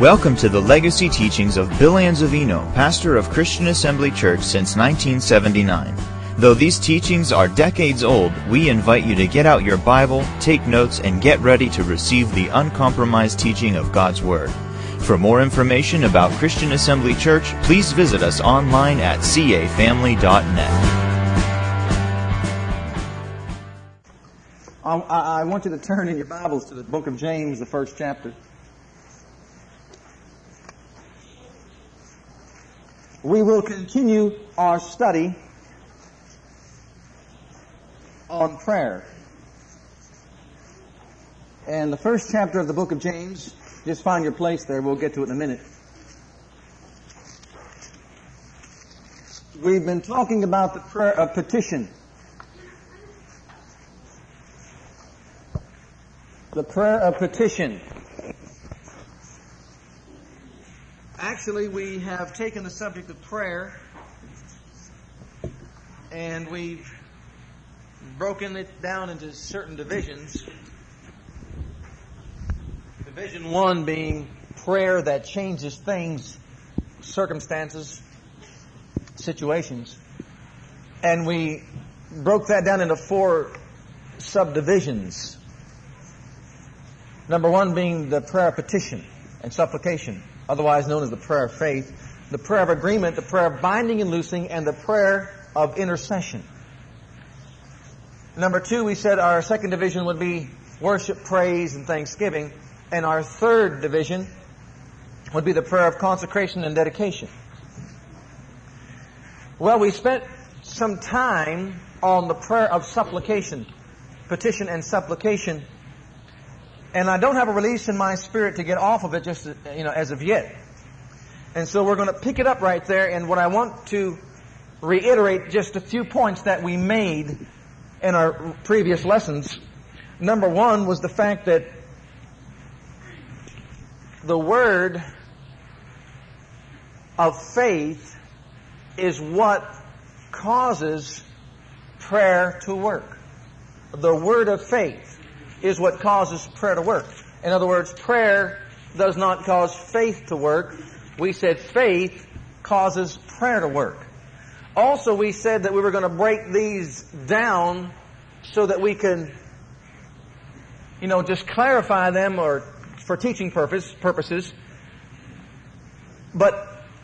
Welcome to the legacy teachings of Bill Anzavino, pastor of Christian Assembly Church since 1979. Though these teachings are decades old, we invite you to get out your Bible, take notes, and get ready to receive the uncompromised teaching of God's Word. For more information about Christian Assembly Church, please visit us online at cafamily.net. Um, I, I want you to turn in your Bibles to the book of James, the first chapter. We will continue our study on prayer. And the first chapter of the book of James, just find your place there. We'll get to it in a minute. We've been talking about the prayer of petition. The prayer of petition. Actually, we have taken the subject of prayer and we've broken it down into certain divisions. Division one being prayer that changes things, circumstances, situations. And we broke that down into four subdivisions. Number one being the prayer petition and supplication otherwise known as the prayer of faith, the prayer of agreement, the prayer of binding and loosing, and the prayer of intercession. Number two, we said our second division would be worship, praise, and thanksgiving. And our third division would be the prayer of consecration and dedication. Well, we spent some time on the prayer of supplication, petition and supplication and I don't have a release in my spirit to get off of it just, you know, as of yet. And so we're going to pick it up right there. And what I want to reiterate just a few points that we made in our previous lessons. Number one was the fact that the word of faith is what causes prayer to work. The word of faith is what causes prayer to work. In other words, prayer does not cause faith to work. We said faith causes prayer to work. Also, we said that we were going to break these down so that we can, you know, just clarify them or for teaching purpose, purposes. But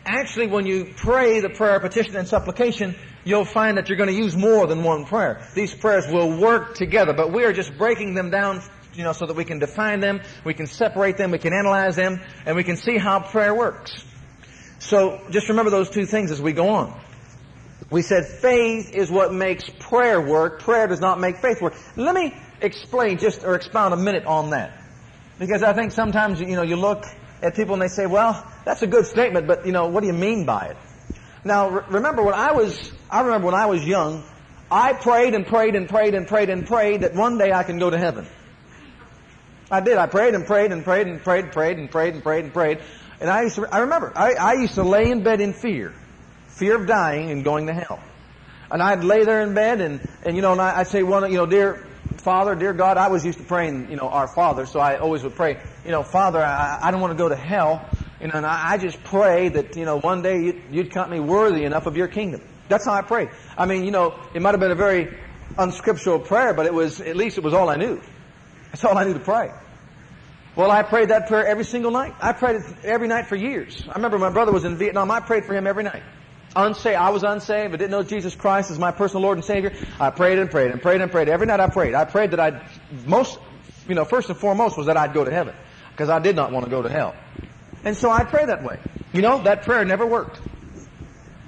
actually, when you pray the prayer, petition, and supplication, you'll find that you're going to use more than one prayer. These prayers will work together, but we are just breaking them down, you know, so that we can define them, we can separate them, we can analyze them, and we can see how prayer works. So just remember those two things as we go on. We said faith is what makes prayer work. Prayer does not make faith work. Let me explain just or expound a minute on that. Because I think sometimes, you know, you look at people and they say, well, that's a good statement, but, you know, what do you mean by it? Now, remember when I was, I remember when I was young, I prayed and prayed and prayed and prayed and prayed that one day I can go to heaven. I did. I prayed and prayed and prayed and prayed, and prayed and prayed and prayed and prayed. And I used to, I remember, I, I used to lay in bed in fear. Fear of dying and going to hell. And I'd lay there in bed and, and you know, and I'd say, one, you know, dear Father, dear God, I was used to praying, you know, our Father, so I always would pray, you know, Father, I, I don't want to go to hell. You know, and I, I just pray that, you know, one day you'd, you'd count me worthy enough of your kingdom. That's how I prayed. I mean, you know, it might have been a very unscriptural prayer, but it was, at least it was all I knew. That's all I knew to pray. Well, I prayed that prayer every single night. I prayed it every night for years. I remember my brother was in Vietnam. I prayed for him every night. Unsaved. I was unsaved. I didn't know Jesus Christ as my personal Lord and Savior. I prayed and prayed and prayed and prayed. Every night I prayed. I prayed that I'd, most, you know, first and foremost was that I'd go to heaven. Because I did not want to go to hell. And so I pray that way. You know, that prayer never worked.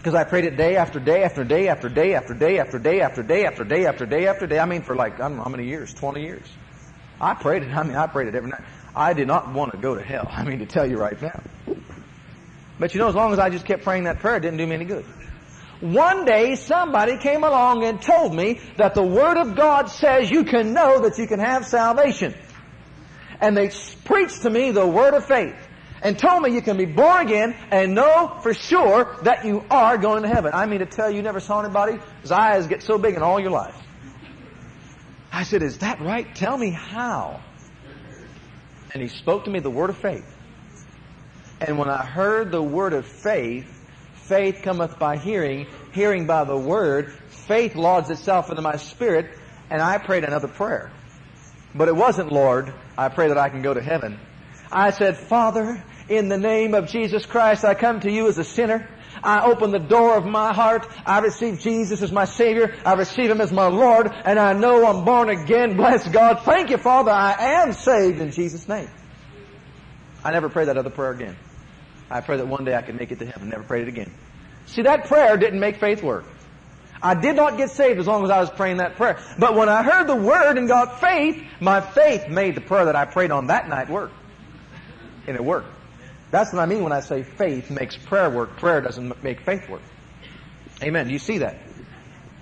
Because I prayed it day after day after day after day after day after day after day after day after day after day. I mean, for like, I don't know how many years, 20 years. I prayed it. I mean, I prayed it every night. I did not want to go to hell. I mean, to tell you right now. But you know, as long as I just kept praying that prayer, it didn't do me any good. One day somebody came along and told me that the Word of God says you can know that you can have salvation. And they preached to me the Word of faith and told me you can be born again and know for sure that you are going to heaven. I mean to tell you, you never saw anybody eyes get so big in all your life. I said, is that right? Tell me how. And he spoke to me the word of faith. And when I heard the word of faith, faith cometh by hearing, hearing by the word, faith lodged itself into my spirit, and I prayed another prayer. But it wasn't, Lord, I pray that I can go to heaven. I said, Father, in the name of Jesus Christ, I come to you as a sinner. I open the door of my heart. I receive Jesus as my Savior. I receive Him as my Lord. And I know I'm born again. Bless God. Thank you, Father. I am saved in Jesus' name. I never prayed that other prayer again. I pray that one day I can make it to heaven. Never prayed it again. See, that prayer didn't make faith work. I did not get saved as long as I was praying that prayer. But when I heard the word and got faith, my faith made the prayer that I prayed on that night work. And it worked. That's what I mean when I say faith makes prayer work. Prayer doesn't make faith work. Amen. Do you see that?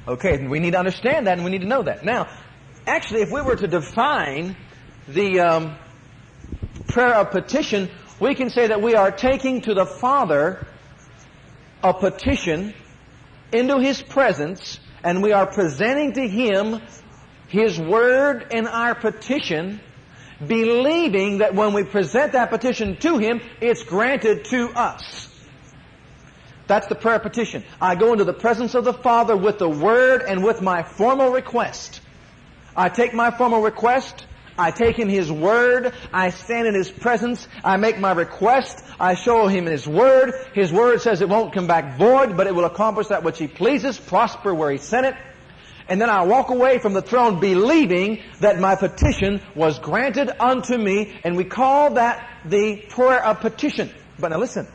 Okay, we need to understand that and we need to know that. Now, actually, if we were to define the um, prayer of petition, we can say that we are taking to the Father a petition into His presence and we are presenting to Him His Word and our petition believing that when we present that petition to Him, it's granted to us. That's the prayer petition. I go into the presence of the Father with the Word and with my formal request. I take my formal request, I take Him His Word, I stand in His presence, I make my request, I show Him His Word. His Word says it won't come back void, but it will accomplish that which He pleases, prosper where He sent it. And then I walk away from the throne believing that my petition was granted unto me, and we call that the prayer of petition. But now listen,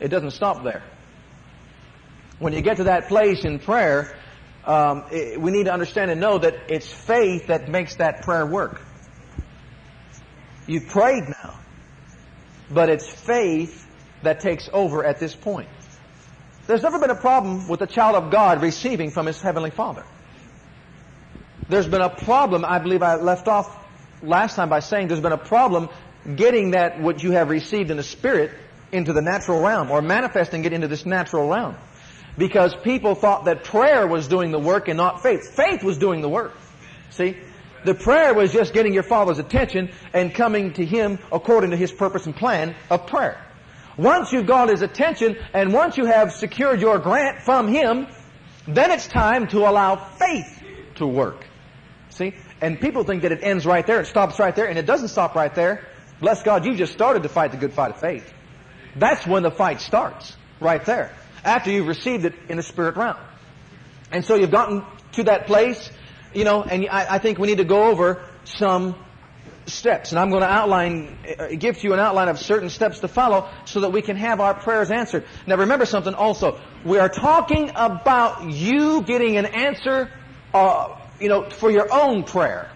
it doesn't stop there. When you get to that place in prayer, um, it, we need to understand and know that it's faith that makes that prayer work. You've prayed now, but it's faith that takes over at this point. There's never been a problem with the child of God receiving from his heavenly Father. There's been a problem, I believe I left off last time by saying there's been a problem getting that what you have received in the Spirit into the natural realm or manifesting it into this natural realm. Because people thought that prayer was doing the work and not faith. Faith was doing the work. See? The prayer was just getting your Father's attention and coming to Him according to His purpose and plan of prayer. Once you've got His attention and once you have secured your grant from Him, then it's time to allow faith to work. See? And people think that it ends right there, it stops right there, and it doesn't stop right there. Bless God, you just started to fight the good fight of faith. That's when the fight starts. Right there. After you've received it in the spirit realm. And so you've gotten to that place, you know, and I, I think we need to go over some steps. And I'm going to outline, uh, give to you an outline of certain steps to follow so that we can have our prayers answered. Now remember something also. We are talking about you getting an answer, uh, you know, for your own prayer.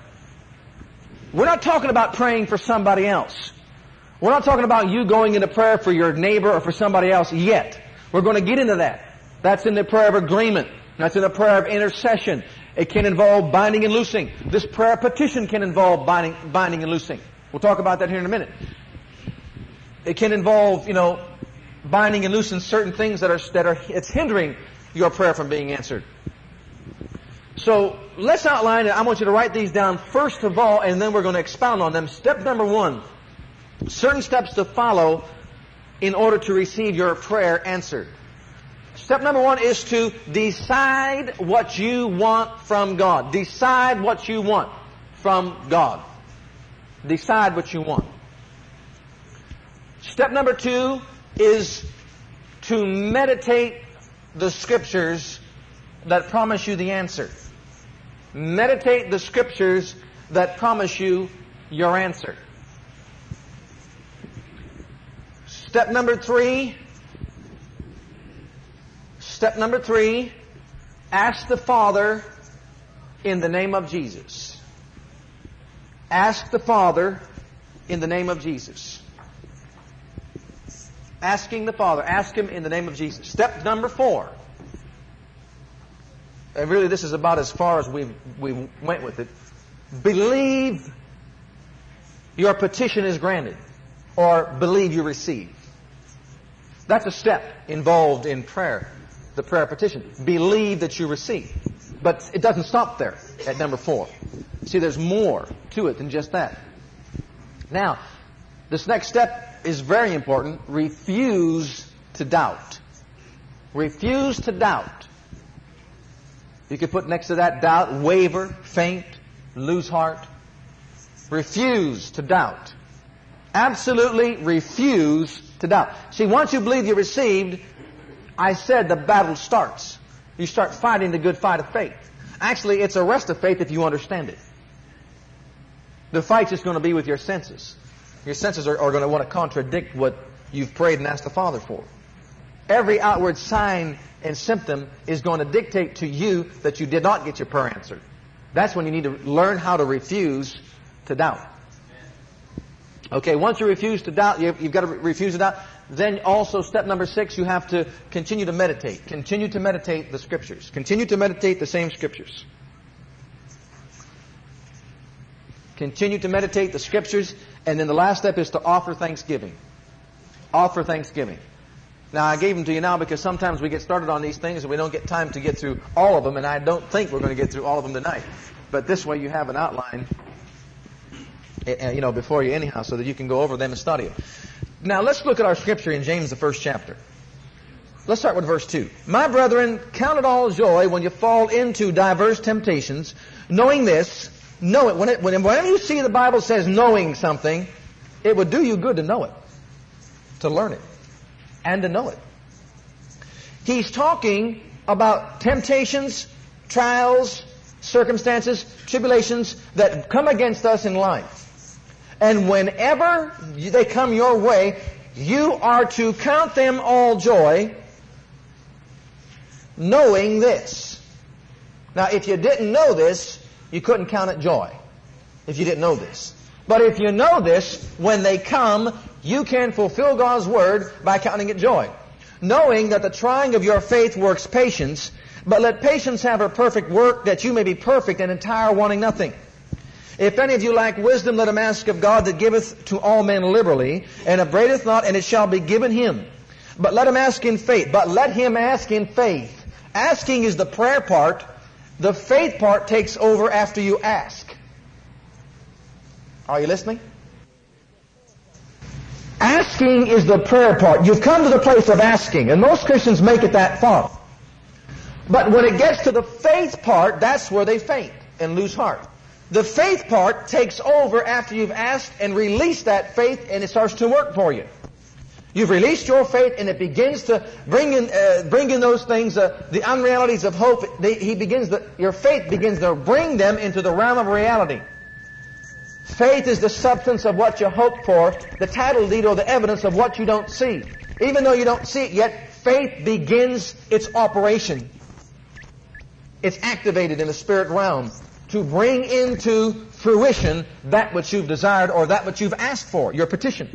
We're not talking about praying for somebody else. We're not talking about you going into prayer for your neighbor or for somebody else yet. We're going to get into that. That's in the prayer of agreement. That's in the prayer of intercession. It can involve binding and loosing. This prayer petition can involve binding, binding and loosing. We'll talk about that here in a minute. It can involve, you know, binding and loosing certain things that are, that are, it's hindering your prayer from being answered. So let's outline it. I want you to write these down first of all, and then we're going to expound on them. Step number one, certain steps to follow in order to receive your prayer answered. Step number one is to decide what you want from God. Decide what you want from God. Decide what you want. Step number two is to meditate the scriptures that promise you the answer. Meditate the scriptures that promise you your answer. Step number three. Step number three. Ask the Father in the name of Jesus. Ask the Father in the name of Jesus. Asking the Father. Ask Him in the name of Jesus. Step number four. And really this is about as far as we we went with it. Believe your petition is granted. Or believe you receive. That's a step involved in prayer, the prayer petition. Believe that you receive. But it doesn't stop there at number four. See, there's more to it than just that. Now, this next step is very important. Refuse to doubt. Refuse to doubt. You could put next to that doubt, waver, faint, lose heart. Refuse to doubt. Absolutely refuse to doubt. See, once you believe you received, I said the battle starts. You start fighting the good fight of faith. Actually, it's a rest of faith if you understand it. The fight's just going to be with your senses. Your senses are, are going to want to contradict what you've prayed and asked the Father for. Every outward sign and symptom is going to dictate to you that you did not get your prayer answered. That's when you need to learn how to refuse to doubt. Okay, once you refuse to doubt, you've, you've got to refuse to doubt. Then also step number six, you have to continue to meditate. Continue to meditate the scriptures. Continue to meditate the same scriptures. Continue to meditate the scriptures. And then the last step is to offer thanksgiving. Offer thanksgiving. Now I gave them to you now because sometimes we get started on these things and we don't get time to get through all of them and I don't think we're going to get through all of them tonight. But this way you have an outline, eh, eh, you know, before you anyhow so that you can go over them and study them. Now let's look at our scripture in James, the first chapter. Let's start with verse 2. My brethren, count it all joy when you fall into diverse temptations, knowing this, know it. When it, whenever you see the Bible says knowing something, it would do you good to know it, to learn it, and to know it. He's talking about temptations, trials, circumstances, tribulations that come against us in life. And whenever they come your way, you are to count them all joy, knowing this. Now, if you didn't know this, you couldn't count it joy. If you didn't know this. But if you know this, when they come, you can fulfill God's word by counting it joy. Knowing that the trying of your faith works patience, but let patience have her perfect work, that you may be perfect and entire, wanting nothing. If any of you lack wisdom, let him ask of God that giveth to all men liberally, and upbraideth not, and it shall be given him. But let him ask in faith. But let him ask in faith. Asking is the prayer part. The faith part takes over after you ask. Are you listening? Asking is the prayer part. You've come to the place of asking, and most Christians make it that far. But when it gets to the faith part, that's where they faint and lose heart. The faith part takes over after you've asked and released that faith and it starts to work for you. You've released your faith and it begins to bring in, uh, bring in those things, uh, the unrealities of hope. They, he begins the, your faith begins to bring them into the realm of reality. Faith is the substance of what you hope for, the title deed or the evidence of what you don't see. Even though you don't see it yet, faith begins its operation. It's activated in the spirit realm to bring into fruition that which you've desired or that which you've asked for, your petition.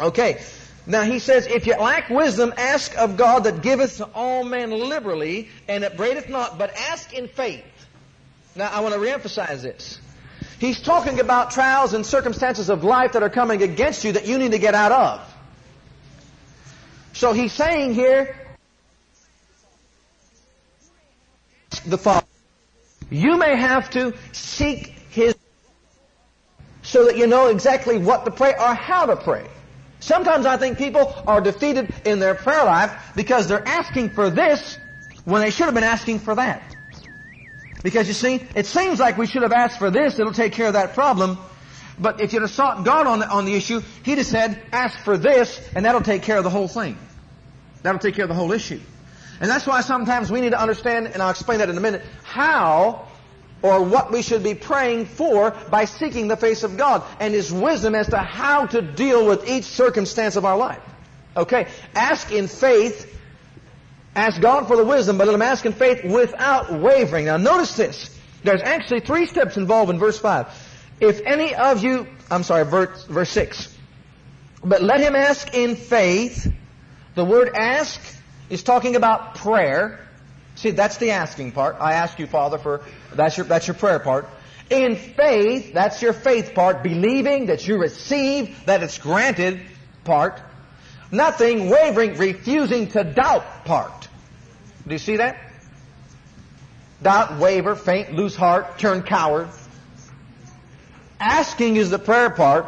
Okay. Now he says, if you lack wisdom, ask of God that giveth to all men liberally and upbraideth not, but ask in faith. Now I want to reemphasize this. He's talking about trials and circumstances of life that are coming against you that you need to get out of. So he's saying here, the Father. You may have to seek His so that you know exactly what to pray or how to pray. Sometimes I think people are defeated in their prayer life because they're asking for this when they should have been asking for that. Because you see, it seems like we should have asked for this, it'll take care of that problem. But if you'd have sought God on the, on the issue, He'd have said, ask for this, and that'll take care of the whole thing. That'll take care of the whole issue. And that's why sometimes we need to understand, and I'll explain that in a minute, how or what we should be praying for by seeking the face of God and His wisdom as to how to deal with each circumstance of our life. Okay? Ask in faith. Ask God for the wisdom, but let Him ask in faith without wavering. Now notice this. There's actually three steps involved in verse 5. If any of you, I'm sorry, verse, verse 6. But let him ask in faith. The word ask is talking about prayer. See, that's the asking part. I ask you, Father, for that's your that's your prayer part. In faith, that's your faith part, believing that you receive that it's granted part. Nothing wavering, refusing to doubt part. Do you see that? Doubt, waver, faint, lose heart, turn coward. Asking is the prayer part.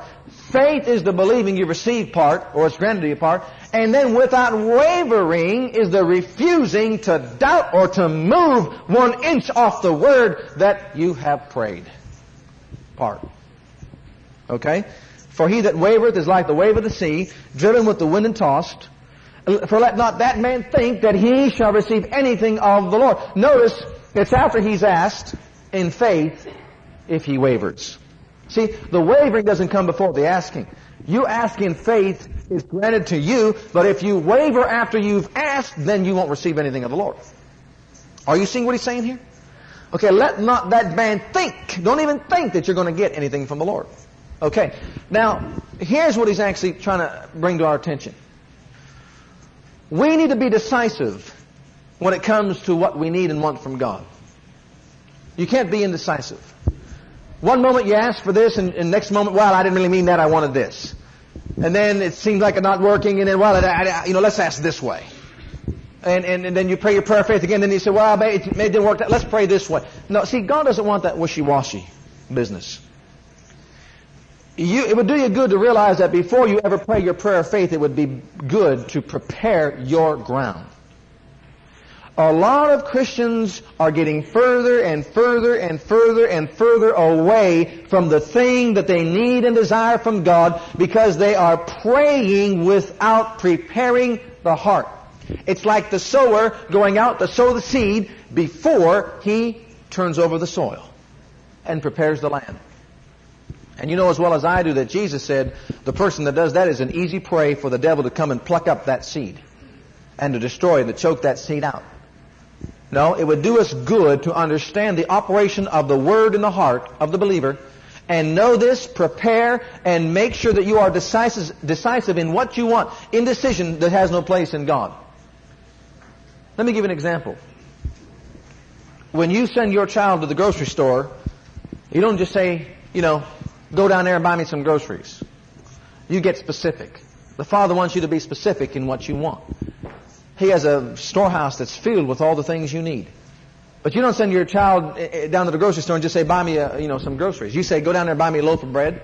Faith is the believing you receive part, or it's granted to you part, and then without wavering is the refusing to doubt or to move one inch off the word that you have prayed. Part. Okay? For he that wavereth is like the wave of the sea, driven with the wind and tossed. For let not that man think that he shall receive anything of the Lord. Notice, it's after he's asked in faith if he wavers. See, the wavering doesn't come before the asking. You ask in faith is granted to you, but if you waver after you've asked, then you won't receive anything of the Lord. Are you seeing what he's saying here? Okay, let not that man think, don't even think that you're going to get anything from the Lord. Okay, now, here's what he's actually trying to bring to our attention. We need to be decisive when it comes to what we need and want from God. You can't be indecisive. One moment you ask for this, and, and next moment, well, I didn't really mean that. I wanted this. And then it seems like it's not working, and then, well, I, I, you know, let's ask this way. And, and, and then you pray your prayer of faith again, and then you say, well, it, it didn't work. That. Let's pray this way. No, see, God doesn't want that wishy-washy business. You, it would do you good to realize that before you ever pray your prayer of faith, it would be good to prepare your ground. A lot of Christians are getting further and further and further and further away from the thing that they need and desire from God because they are praying without preparing the heart. It's like the sower going out to sow the seed before he turns over the soil and prepares the land. And you know as well as I do that Jesus said the person that does that is an easy prey for the devil to come and pluck up that seed and to destroy and to choke that seed out. No, it would do us good to understand the operation of the Word in the heart of the believer and know this, prepare, and make sure that you are decisive, decisive in what you want. Indecision that has no place in God. Let me give an example. When you send your child to the grocery store, you don't just say, you know, go down there and buy me some groceries. You get specific. The Father wants you to be specific in what you want. He has a storehouse that's filled with all the things you need. But you don't send your child eh, eh, down to the grocery store and just say, buy me a, you know, some groceries. You say, go down there and buy me a loaf of bread,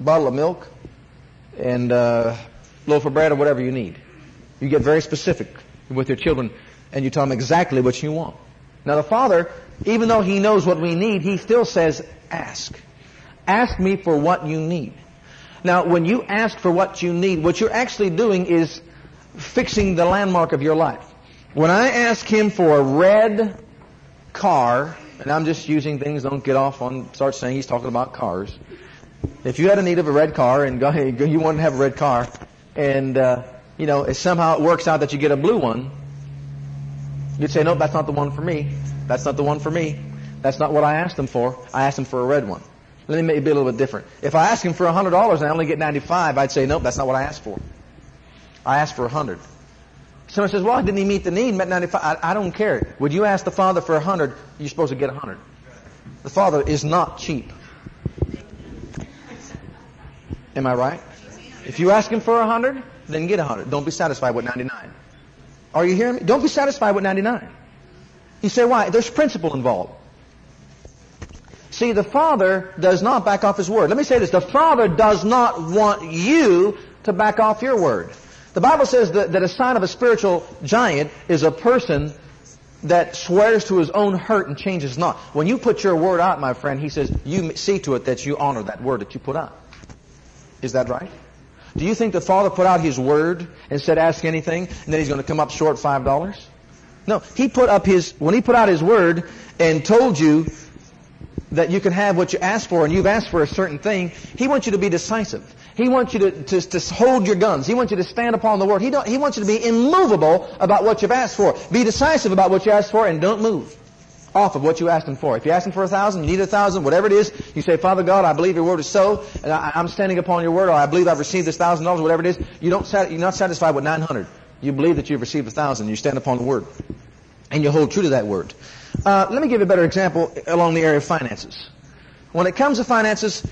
a bottle of milk, and a uh, loaf of bread or whatever you need. You get very specific with your children and you tell them exactly what you want. Now the Father, even though He knows what we need, He still says, ask. Ask me for what you need. Now when you ask for what you need, what you're actually doing is fixing the landmark of your life. When I ask him for a red car, and I'm just using things, don't get off on, start saying he's talking about cars. If you had a need of a red car and you want to have a red car, and, uh, you know, if somehow it works out that you get a blue one, you'd say, nope, that's not the one for me. That's not the one for me. That's not what I asked him for. I asked him for a red one. Let me make it be a little bit different. If I ask him for $100 and I only get 95, I'd say, nope, that's not what I asked for. I asked for a hundred. Someone says, well, didn't he meet the need? Met 95. I, I don't care. Would you ask the Father for a hundred? You're supposed to get a hundred. The Father is not cheap. Am I right? If you ask Him for a hundred, then get a hundred. Don't be satisfied with 99. Are you hearing me? Don't be satisfied with 99. You say, why? There's principle involved. See, the Father does not back off His Word. Let me say this. The Father does not want you to back off your Word. The Bible says that, that a sign of a spiritual giant is a person that swears to his own hurt and changes not. When you put your word out, my friend, he says, you see to it that you honor that word that you put out. Is that right? Do you think the Father put out His word and said, ask anything, and then He's going to come up short five dollars? No. He put up His, when He put out His word and told you that you can have what you ask for and you've asked for a certain thing, He wants you to be decisive. He wants you to, to, to hold your guns. He wants you to stand upon the word. He, he wants you to be immovable about what you've asked for. Be decisive about what you asked for and don't move off of what you asked him for. If you ask him for a thousand, you need a thousand, whatever it is, you say, Father God, I believe your word is so, and I, am standing upon your word, or I believe I've received this thousand dollars, whatever it is. You don't, you're not satisfied with 900. You believe that you've received a thousand. You stand upon the word. And you hold true to that word. Uh, let me give you a better example along the area of finances. When it comes to finances,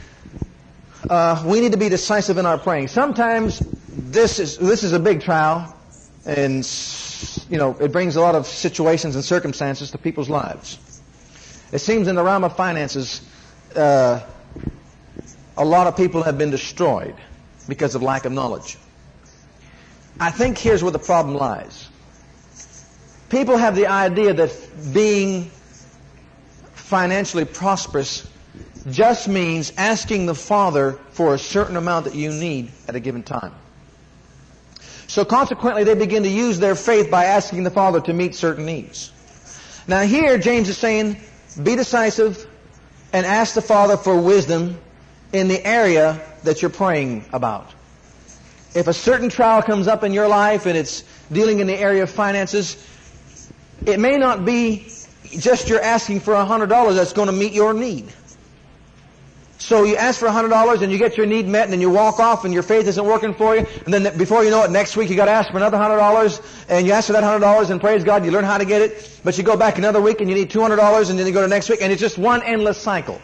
uh, we need to be decisive in our praying. Sometimes this is this is a big trial, and you know it brings a lot of situations and circumstances to people's lives. It seems in the realm of finances, uh, a lot of people have been destroyed because of lack of knowledge. I think here's where the problem lies. People have the idea that being financially prosperous just means asking the Father for a certain amount that you need at a given time. So consequently, they begin to use their faith by asking the Father to meet certain needs. Now here, James is saying, be decisive and ask the Father for wisdom in the area that you're praying about. If a certain trial comes up in your life and it's dealing in the area of finances, it may not be just you're asking for a hundred dollars that's going to meet your need. So you ask for a hundred dollars and you get your need met and then you walk off and your faith isn't working for you and then before you know it next week you got to ask for another hundred dollars and you ask for that hundred dollars and praise God you learn how to get it but you go back another week and you need two hundred dollars and then you go to next week and it's just one endless cycle.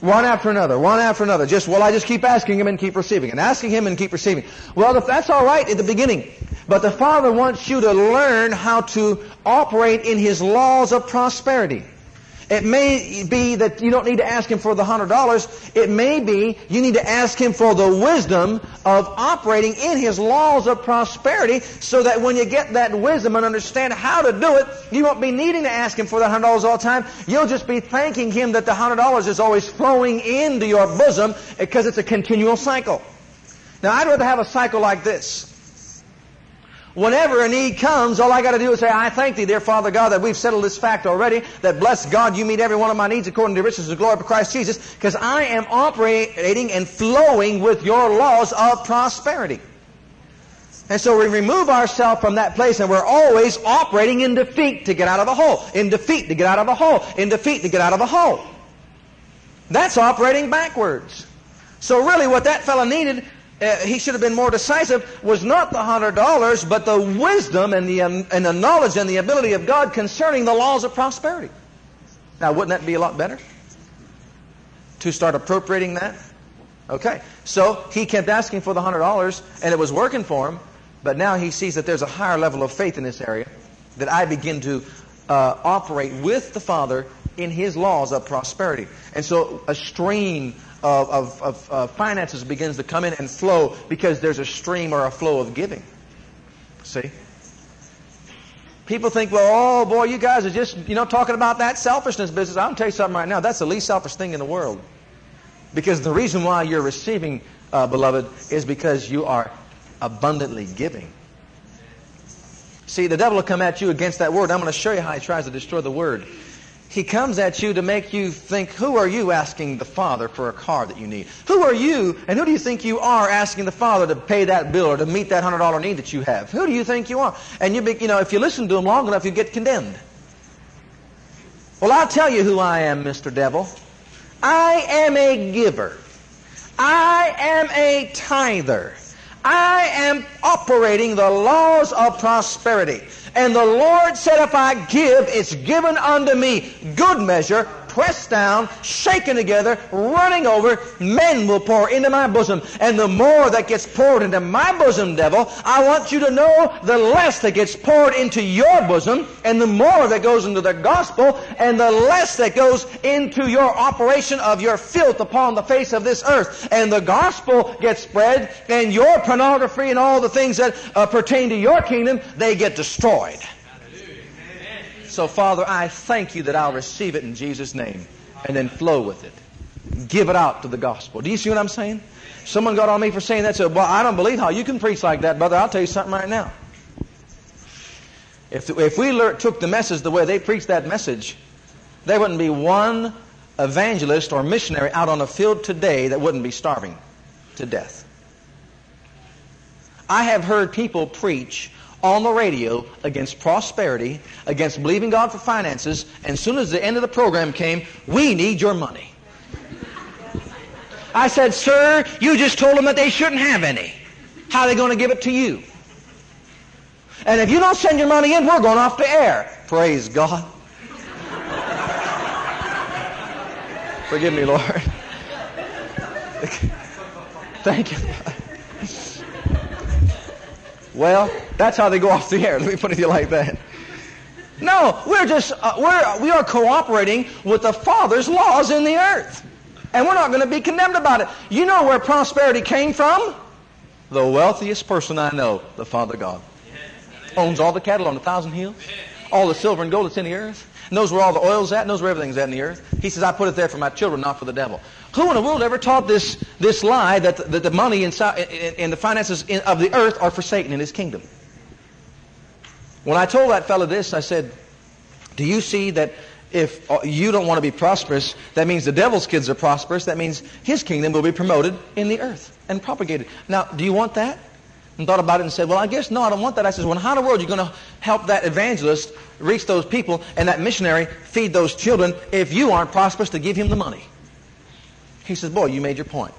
One after another, one after another. Just, well, I just keep asking Him and keep receiving, and asking Him and keep receiving. Well, that's all right at the beginning. But the Father wants you to learn how to operate in His laws of prosperity. It may be that you don't need to ask Him for the hundred dollars. It may be you need to ask Him for the wisdom of operating in His laws of prosperity so that when you get that wisdom and understand how to do it, you won't be needing to ask Him for the hundred dollars all the time. You'll just be thanking Him that the hundred dollars is always flowing into your bosom because it's a continual cycle. Now I'd rather have a cycle like this. Whenever a need comes, all I got to do is say, I thank thee, dear Father God, that we've settled this fact already, that bless God, you meet every one of my needs according to the riches of glory of Christ Jesus, because I am operating and flowing with your laws of prosperity. And so we remove ourselves from that place and we're always operating in defeat to get out of a hole, in defeat to get out of a hole, in defeat to get out of a hole. That's operating backwards. So really what that fellow needed uh, he should have been more decisive was not the hundred dollars, but the wisdom and the, um, and the knowledge and the ability of God concerning the laws of prosperity. Now, wouldn't that be a lot better? To start appropriating that? Okay. So he kept asking for the hundred dollars, and it was working for him, but now he sees that there's a higher level of faith in this area, that I begin to uh, operate with the Father in his laws of prosperity. And so a stream of, of, of uh, finances begins to come in and flow because there's a stream or a flow of giving. See? People think, well, oh boy, you guys are just, you know, talking about that selfishness business. I'll tell you something right now. That's the least selfish thing in the world. Because the reason why you're receiving, uh, beloved, is because you are abundantly giving. See, the devil will come at you against that word. I'm going to show you how he tries to destroy the word. He comes at you to make you think, who are you asking the Father for a car that you need? Who are you, and who do you think you are asking the Father to pay that bill or to meet that $100 need that you have? Who do you think you are? And you, be, you know, if you listen to him long enough, you get condemned. Well, I'll tell you who I am, Mr. Devil. I am a giver. I am a tither. I am operating the laws of prosperity. And the Lord said, if I give, it's given unto me good measure, pressed down, shaken together, running over, men will pour into my bosom. And the more that gets poured into my bosom, devil, I want you to know the less that gets poured into your bosom, and the more that goes into the gospel, and the less that goes into your operation of your filth upon the face of this earth. And the gospel gets spread, and your pornography and all the things that uh, pertain to your kingdom, they get destroyed. So, Father, I thank you that I'll receive it in Jesus' name and then flow with it. Give it out to the gospel. Do you see what I'm saying? Someone got on me for saying that. Said, well, I don't believe how you can preach like that, brother. I'll tell you something right now. If, if we learned, took the message the way they preached that message, there wouldn't be one evangelist or missionary out on the field today that wouldn't be starving to death. I have heard people preach on the radio against prosperity, against believing God for finances, and as soon as the end of the program came, we need your money. I said, sir, you just told them that they shouldn't have any. How are they going to give it to you? And if you don't send your money in, we're going off the air. Praise God. Forgive me, Lord. Thank you. Well, that's how they go off the air. Let me put it to you like that. No, we're just, uh, we're, we are cooperating with the Father's laws in the earth. And we're not going to be condemned about it. You know where prosperity came from? The wealthiest person I know, the Father God. Owns all the cattle on a thousand hills, all the silver and gold that's in the earth, knows where all the oil's at, knows where everything's at in the earth. He says, I put it there for my children, not for the devil. Who in the world ever taught this, this lie that the, that the money inside, and the finances of the earth are for Satan and his kingdom? When I told that fellow this, I said, do you see that if uh, you don't want to be prosperous, that means the devil's kids are prosperous. That means his kingdom will be promoted in the earth and propagated. Now, do you want that? And thought about it and said, well, I guess no, I don't want that. I said, well, how in the world are you going to help that evangelist reach those people and that missionary feed those children if you aren't prosperous to give him the money? He says, boy, you made your point.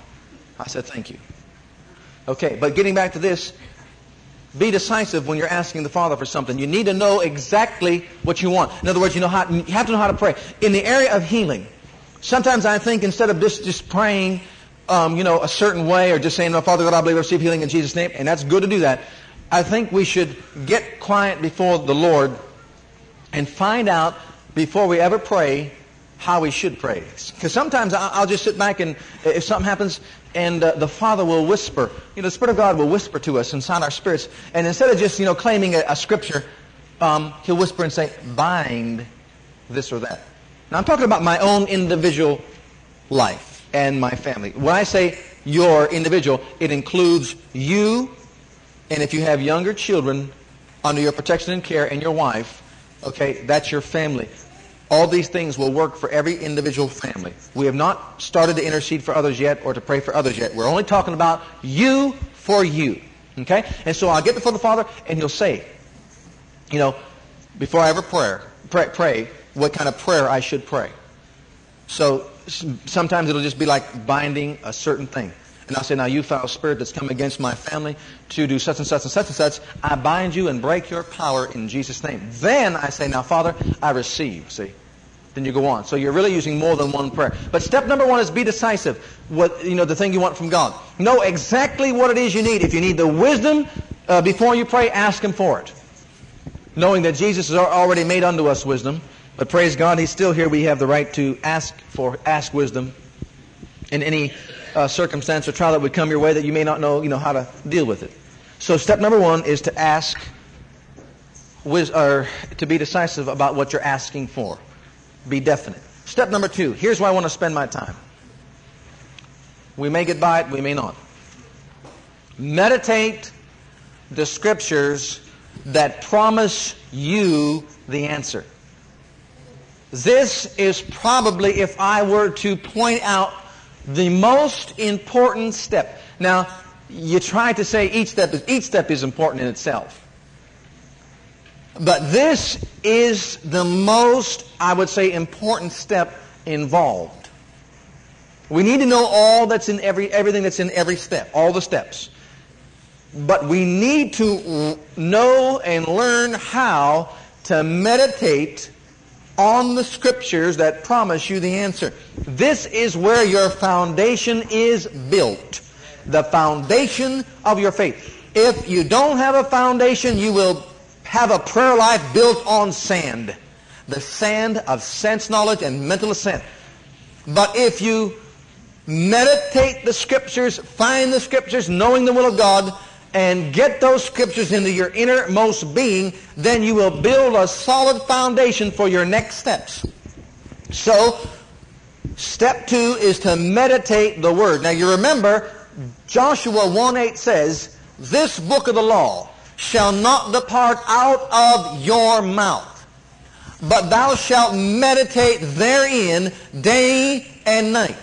I said, thank you. Okay, but getting back to this, be decisive when you're asking the Father for something. You need to know exactly what you want. In other words, you know how you have to know how to pray. In the area of healing, sometimes I think instead of just just praying, um, you know, a certain way or just saying, "No, Father God, I believe I receive healing in Jesus' name," and that's good to do that. I think we should get quiet before the Lord and find out before we ever pray how we should pray. Because sometimes I'll just sit back and if something happens and uh, the Father will whisper, you know, the Spirit of God will whisper to us inside our spirits. And instead of just, you know, claiming a, a scripture, um, He'll whisper and say, bind this or that. Now I'm talking about my own individual life and my family. When I say your individual, it includes you and if you have younger children under your protection and care and your wife, okay, that's your family. All these things will work for every individual family. We have not started to intercede for others yet or to pray for others yet. We're only talking about you for you. Okay? And so I'll get before the Father and he'll say, you know, before I ever pray, pray, pray what kind of prayer I should pray. So sometimes it'll just be like binding a certain thing. And I'll say, now you foul spirit that's come against my family to do such and such and such and such, I bind you and break your power in Jesus' name. Then I say, now Father, I receive. See? Then you go on. So you're really using more than one prayer. But step number one is be decisive. What, you know, the thing you want from God. Know exactly what it is you need. If you need the wisdom uh, before you pray, ask Him for it. Knowing that Jesus has already made unto us wisdom. But praise God, He's still here. We have the right to ask for, ask wisdom in any uh, circumstance or trial that would come your way that you may not know, you know, how to deal with it. So step number one is to ask, or to be decisive about what you're asking for. Be definite. Step number two, here's where I want to spend my time. We may get by it, we may not. Meditate the scriptures that promise you the answer. This is probably, if I were to point out the most important step. Now, you try to say each step is, each step is important in itself. But this is the most, I would say, important step involved. We need to know all that's in every, everything that's in every step, all the steps. But we need to know and learn how to meditate on the scriptures that promise you the answer. This is where your foundation is built. The foundation of your faith. If you don't have a foundation, you will have a prayer life built on sand. The sand of sense knowledge and mental assent. But if you meditate the scriptures, find the scriptures, knowing the will of God, and get those scriptures into your innermost being, then you will build a solid foundation for your next steps. So, step two is to meditate the Word. Now you remember, Joshua 1.8 says, This book of the law shall not depart out of your mouth, but thou shalt meditate therein day and night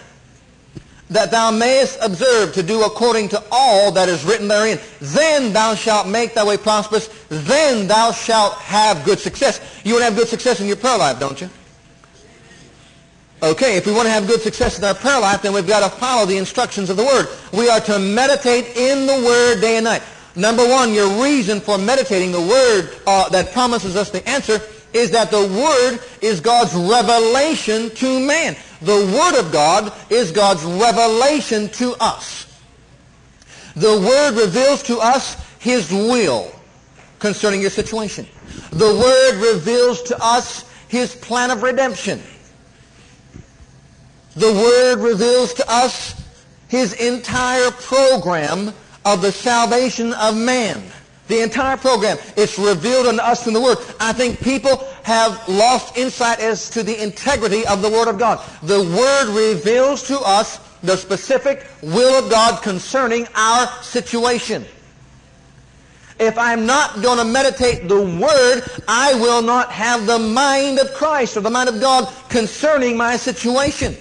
that thou mayest observe to do according to all that is written therein. Then thou shalt make thy way prosperous. Then thou shalt have good success. You want to have good success in your prayer life, don't you? Okay, if we want to have good success in our prayer life, then we've got to follow the instructions of the Word. We are to meditate in the Word day and night. Number one, your reason for meditating the Word uh, that promises us the answer is that the Word is God's revelation to man. The Word of God is God's revelation to us. The Word reveals to us His will concerning your situation. The Word reveals to us His plan of redemption. The Word reveals to us His entire program of the salvation of man. The entire program. It's revealed unto us in the Word. I think people have lost insight as to the integrity of the Word of God. The Word reveals to us the specific will of God concerning our situation. If I'm not going to meditate the Word, I will not have the mind of Christ or the mind of God concerning my situation.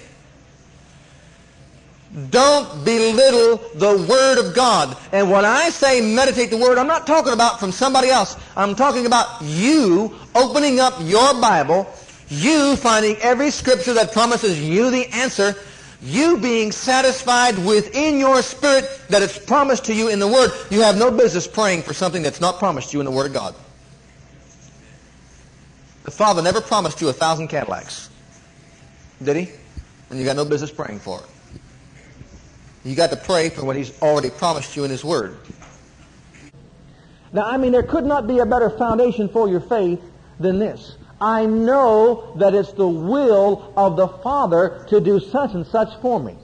Don't belittle the Word of God. And when I say meditate the Word, I'm not talking about from somebody else. I'm talking about you opening up your Bible, you finding every scripture that promises you the answer, you being satisfied within your spirit that it's promised to you in the Word. You have no business praying for something that's not promised you in the Word of God. The Father never promised you a thousand Cadillacs. Did He? And you got no business praying for it. You got to pray for what He's already promised you in His Word. Now, I mean, there could not be a better foundation for your faith than this. I know that it's the will of the Father to do such and such for me.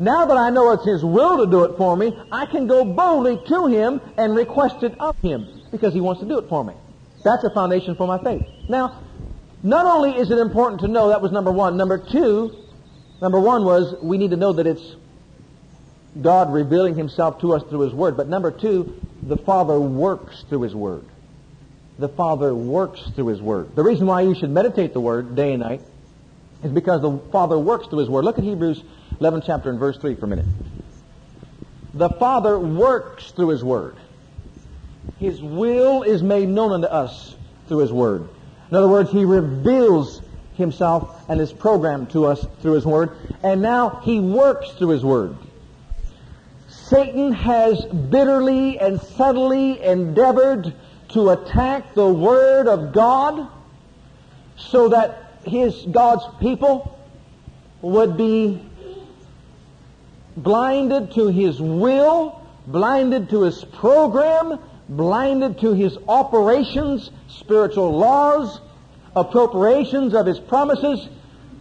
Now that I know it's His will to do it for me, I can go boldly to Him and request it of Him because He wants to do it for me. That's a foundation for my faith. Now, not only is it important to know that was number one. Number two, number one was we need to know that it's God revealing Himself to us through His Word. But number two, the Father works through His Word. The Father works through His Word. The reason why you should meditate the Word day and night is because the Father works through His Word. Look at Hebrews 11 chapter and verse 3 for a minute. The Father works through His Word. His will is made known unto us through His Word. In other words, He reveals Himself and His program to us through His Word. And now He works through His Word. Satan has bitterly and subtly endeavored to attack the Word of God so that his God's people would be blinded to his will, blinded to his program, blinded to his operations, spiritual laws, appropriations of his promises.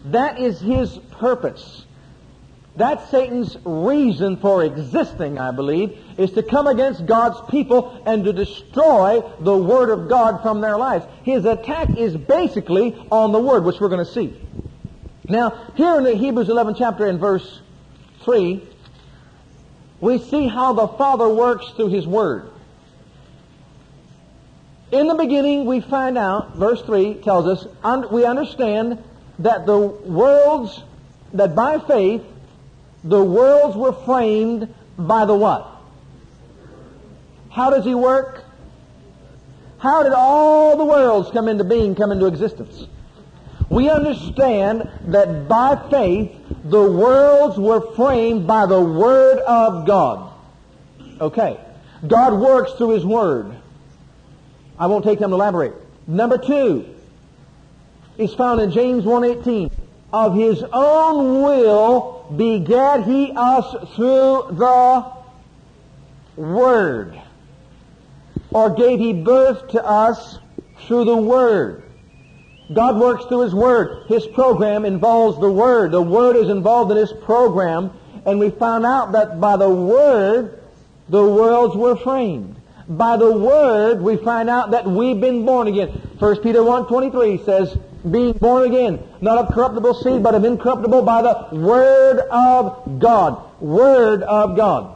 That is his purpose. That's Satan's reason for existing, I believe, is to come against God's people and to destroy the Word of God from their lives. His attack is basically on the Word, which we're going to see. Now, here in the Hebrews 11 chapter in verse 3, we see how the Father works through His Word. In the beginning, we find out, verse 3 tells us, we understand that the worlds, that by faith, the worlds were framed by the what? How does he work? How did all the worlds come into being, come into existence? We understand that by faith, the worlds were framed by the Word of God. Okay. God works through His Word. I won't take time to elaborate. Number two is found in James 1.18. Of His own will begat He us through the Word or gave he birth to us through the Word. God works through His Word. His program involves the Word. The Word is involved in His program, and we found out that by the Word, the worlds were framed. By the Word, we find out that we've been born again. 1 Peter 1.23 says, being born again, not of corruptible seed, but of incorruptible by the Word of God. Word of God.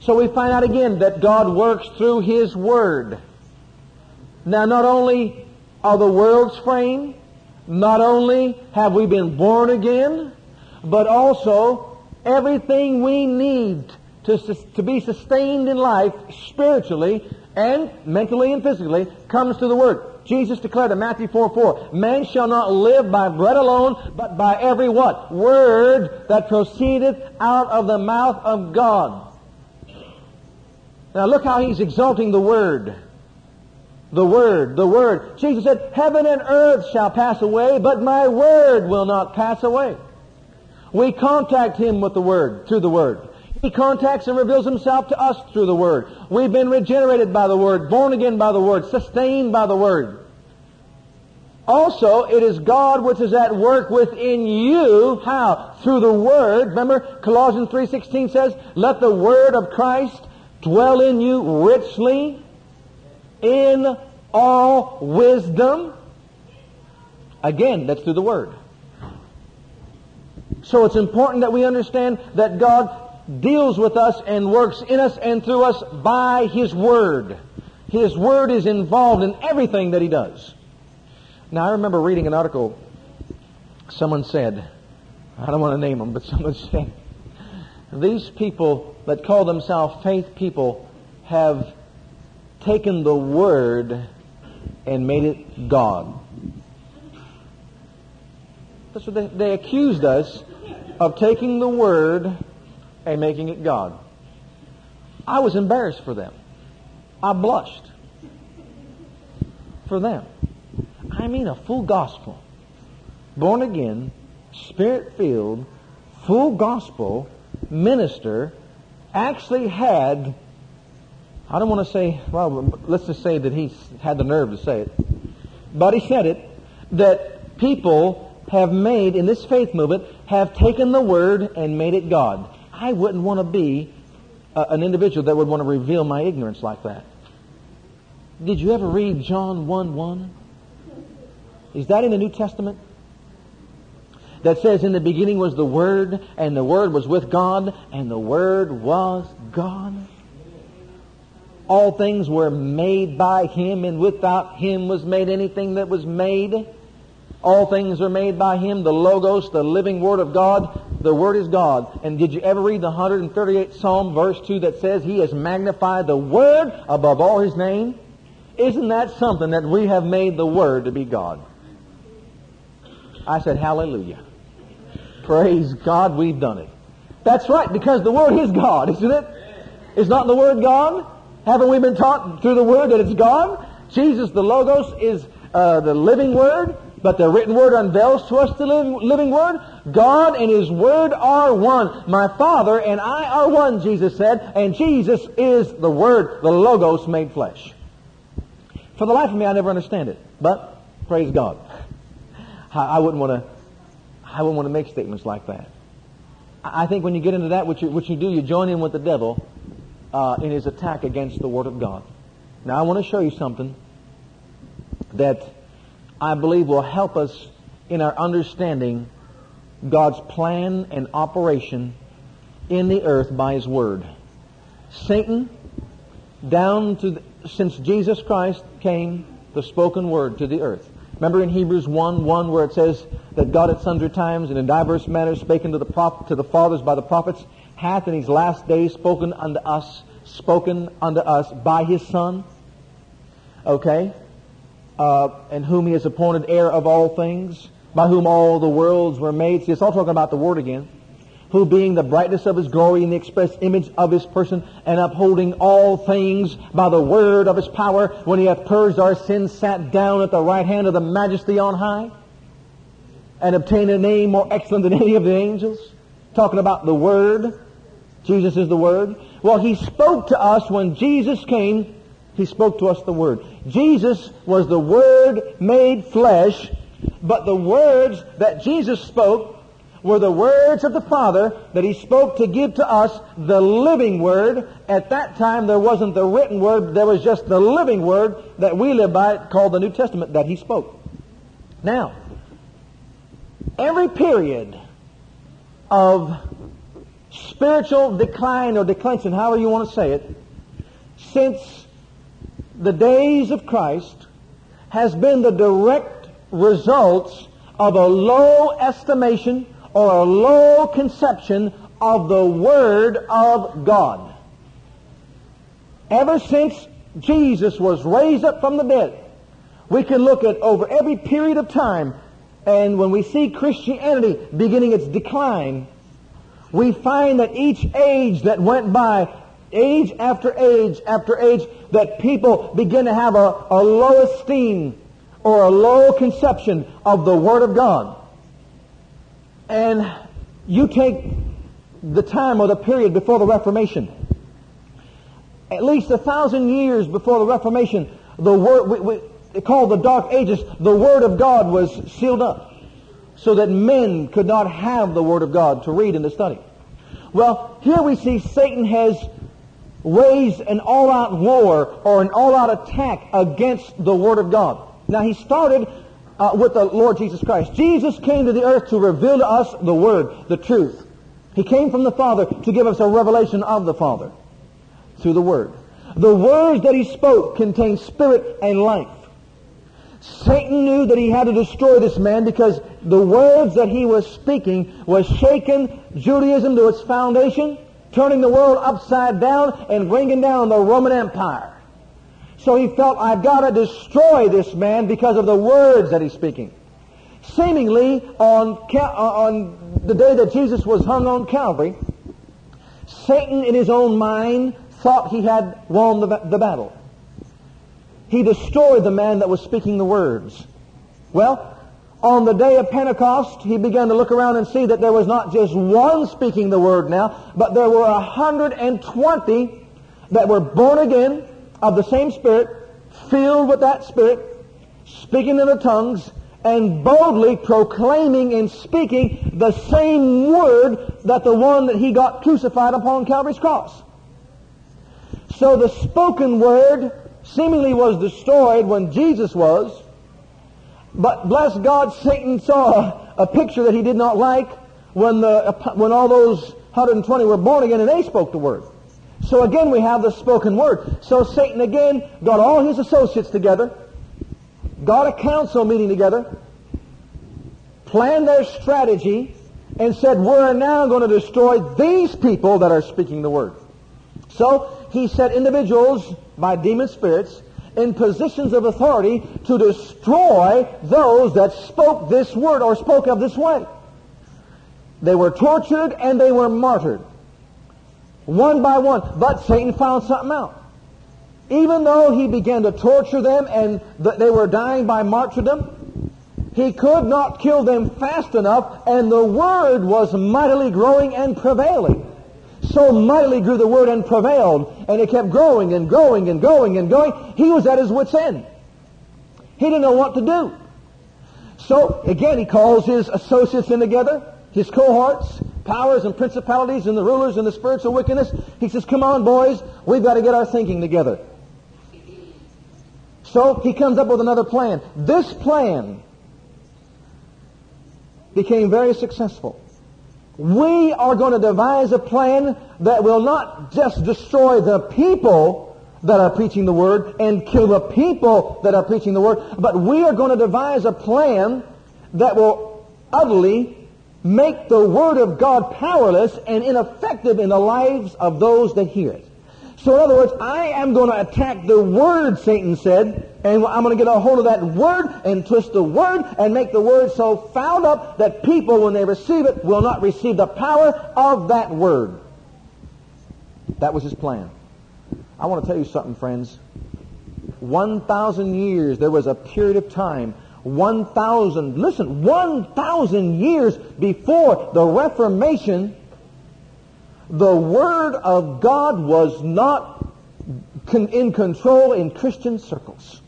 So we find out again that God works through His Word. Now not only are the worlds framed, not only have we been born again, but also everything we need to, to be sustained in life spiritually and mentally and physically comes through the Word. Jesus declared in Matthew 4, 4, Man shall not live by bread alone, but by every what? Word that proceedeth out of the mouth of God. Now look how he's exalting the Word. The Word, the Word. Jesus said, Heaven and earth shall pass away, but my Word will not pass away. We contact Him with the Word, through the Word. He contacts and reveals Himself to us through the Word. We've been regenerated by the Word, born again by the Word, sustained by the Word. Also, it is God which is at work within you. How? Through the Word. Remember, Colossians 3.16 says, Let the Word of Christ dwell in you richly in all wisdom. Again, that's through the Word. So it's important that we understand that God deals with us and works in us and through us by His Word. His Word is involved in everything that He does. Now, I remember reading an article. Someone said, I don't want to name them, but someone said, these people that call themselves faith people have taken the Word and made it God. That's what they, they accused us of taking the Word and making it God. I was embarrassed for them. I blushed for them. I mean a full gospel. Born again, spirit filled, full gospel minister actually had, I don't want to say, well, let's just say that he had the nerve to say it, but he said it, that people have made, in this faith movement, have taken the word and made it God. I wouldn't want to be uh, an individual that would want to reveal my ignorance like that. Did you ever read John 1 1? Is that in the New Testament? That says, In the beginning was the Word, and the Word was with God, and the Word was God. All things were made by Him, and without Him was made anything that was made. All things are made by Him, the Logos, the living Word of God. The Word is God. And did you ever read the 138th Psalm, verse 2, that says He has magnified the Word above all His name? Isn't that something that we have made the Word to be God? I said, Hallelujah. Praise God, we've done it. That's right, because the Word is God, isn't it? Is not the Word God? Haven't we been taught through the Word that it's God? Jesus, the Logos, is uh, the living Word, but the written Word unveils to us the living, Word. God and His Word are one. My Father and I are one, Jesus said, and Jesus is the Word, the Logos made flesh. For the life of me, I never understand it, but praise God. I wouldn't want to. I wouldn't want to make statements like that. I think when you get into that, what you, what you do, you join in with the devil uh, in his attack against the Word of God. Now, I want to show you something that I believe will help us in our understanding God's plan and operation in the earth by His Word. Satan, down to the, since Jesus Christ came, the spoken Word to the earth. Remember in Hebrews 1, 1 where it says that God at sundry times and in diverse manners spake unto the, prophet, to the fathers by the prophets, hath in these last days spoken unto us, spoken unto us by his Son. Okay? Uh, and whom he has appointed heir of all things, by whom all the worlds were made. See, it's all talking about the Word again who being the brightness of his glory and the express image of his person, and upholding all things by the word of his power, when he hath purged our sins, sat down at the right hand of the majesty on high, and obtained a name more excellent than any of the angels. Talking about the word. Jesus is the word. Well, he spoke to us when Jesus came. He spoke to us the word. Jesus was the word made flesh, but the words that Jesus spoke were the words of the Father that He spoke to give to us the living Word. At that time, there wasn't the written Word, there was just the living Word that we live by, called the New Testament, that He spoke. Now, every period of spiritual decline or declension, however you want to say it, since the days of Christ has been the direct results of a low estimation or a low conception of the Word of God. Ever since Jesus was raised up from the dead, we can look at over every period of time, and when we see Christianity beginning its decline, we find that each age that went by, age after age after age, that people begin to have a, a low esteem or a low conception of the Word of God. And you take the time or the period before the Reformation. At least a thousand years before the Reformation, the word, we, we, the Dark Ages, the Word of God was sealed up so that men could not have the Word of God to read and to study. Well, here we see Satan has waged an all-out war or an all-out attack against the Word of God. Now, he started uh, with the Lord Jesus Christ. Jesus came to the earth to reveal to us the Word, the truth. He came from the Father to give us a revelation of the Father through the Word. The words that he spoke contained spirit and life. Satan knew that he had to destroy this man because the words that he was speaking was shaking Judaism to its foundation, turning the world upside down, and bringing down the Roman Empire. So he felt, I've got to destroy this man because of the words that he's speaking. Seemingly, on, uh, on the day that Jesus was hung on Calvary, Satan in his own mind thought he had won the, the battle. He destroyed the man that was speaking the words. Well, on the day of Pentecost, he began to look around and see that there was not just one speaking the word now, but there were 120 that were born again of the same Spirit, filled with that Spirit, speaking in the tongues, and boldly proclaiming and speaking the same word that the one that he got crucified upon Calvary's cross. So the spoken word seemingly was destroyed when Jesus was, but bless God, Satan saw a, picture that he did not like when, the, when all those 120 were born again and they spoke the word. So again we have the spoken word. So Satan again got all his associates together, got a council meeting together, planned their strategy, and said, we're now going to destroy these people that are speaking the word. So he set individuals by demon spirits in positions of authority to destroy those that spoke this word or spoke of this way. They were tortured and they were martyred one by one. But Satan found something out. Even though he began to torture them and they were dying by martyrdom, he could not kill them fast enough, and the word was mightily growing and prevailing. So mightily grew the word and prevailed, and it kept growing and growing and growing and going. He was at his wit's end. He didn't know what to do. So again, he calls his associates in together, his cohorts, powers and principalities and the rulers and the spiritual wickedness. He says, come on, boys, we've got to get our thinking together. So he comes up with another plan. This plan became very successful. We are going to devise a plan that will not just destroy the people that are preaching the Word and kill the people that are preaching the Word, but we are going to devise a plan that will utterly make the Word of God powerless and ineffective in the lives of those that hear it. So in other words, I am going to attack the Word, Satan said, and I'm going to get a hold of that Word and twist the Word and make the Word so fouled up that people, when they receive it, will not receive the power of that Word. That was his plan. I want to tell you something, friends. 1,000 years, there was a period of time 1,000, listen, 1,000 years before the Reformation, the Word of God was not in control in Christian circles.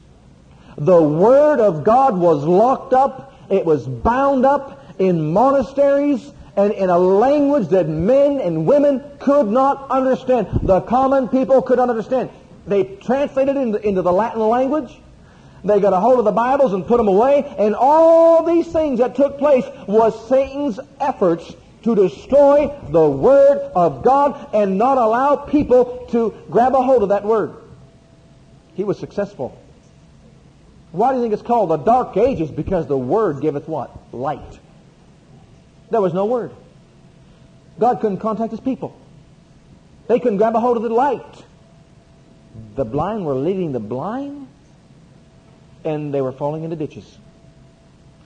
The Word of God was locked up, it was bound up in monasteries and in a language that men and women could not understand. The common people could not understand. They translated it into the Latin language they got a hold of the Bibles and put them away. And all these things that took place was Satan's efforts to destroy the Word of God and not allow people to grab a hold of that Word. He was successful. Why do you think it's called the Dark Ages? Because the Word giveth what? Light. There was no Word. God couldn't contact His people. They couldn't grab a hold of the light. The blind were leading the blind and they were falling into ditches.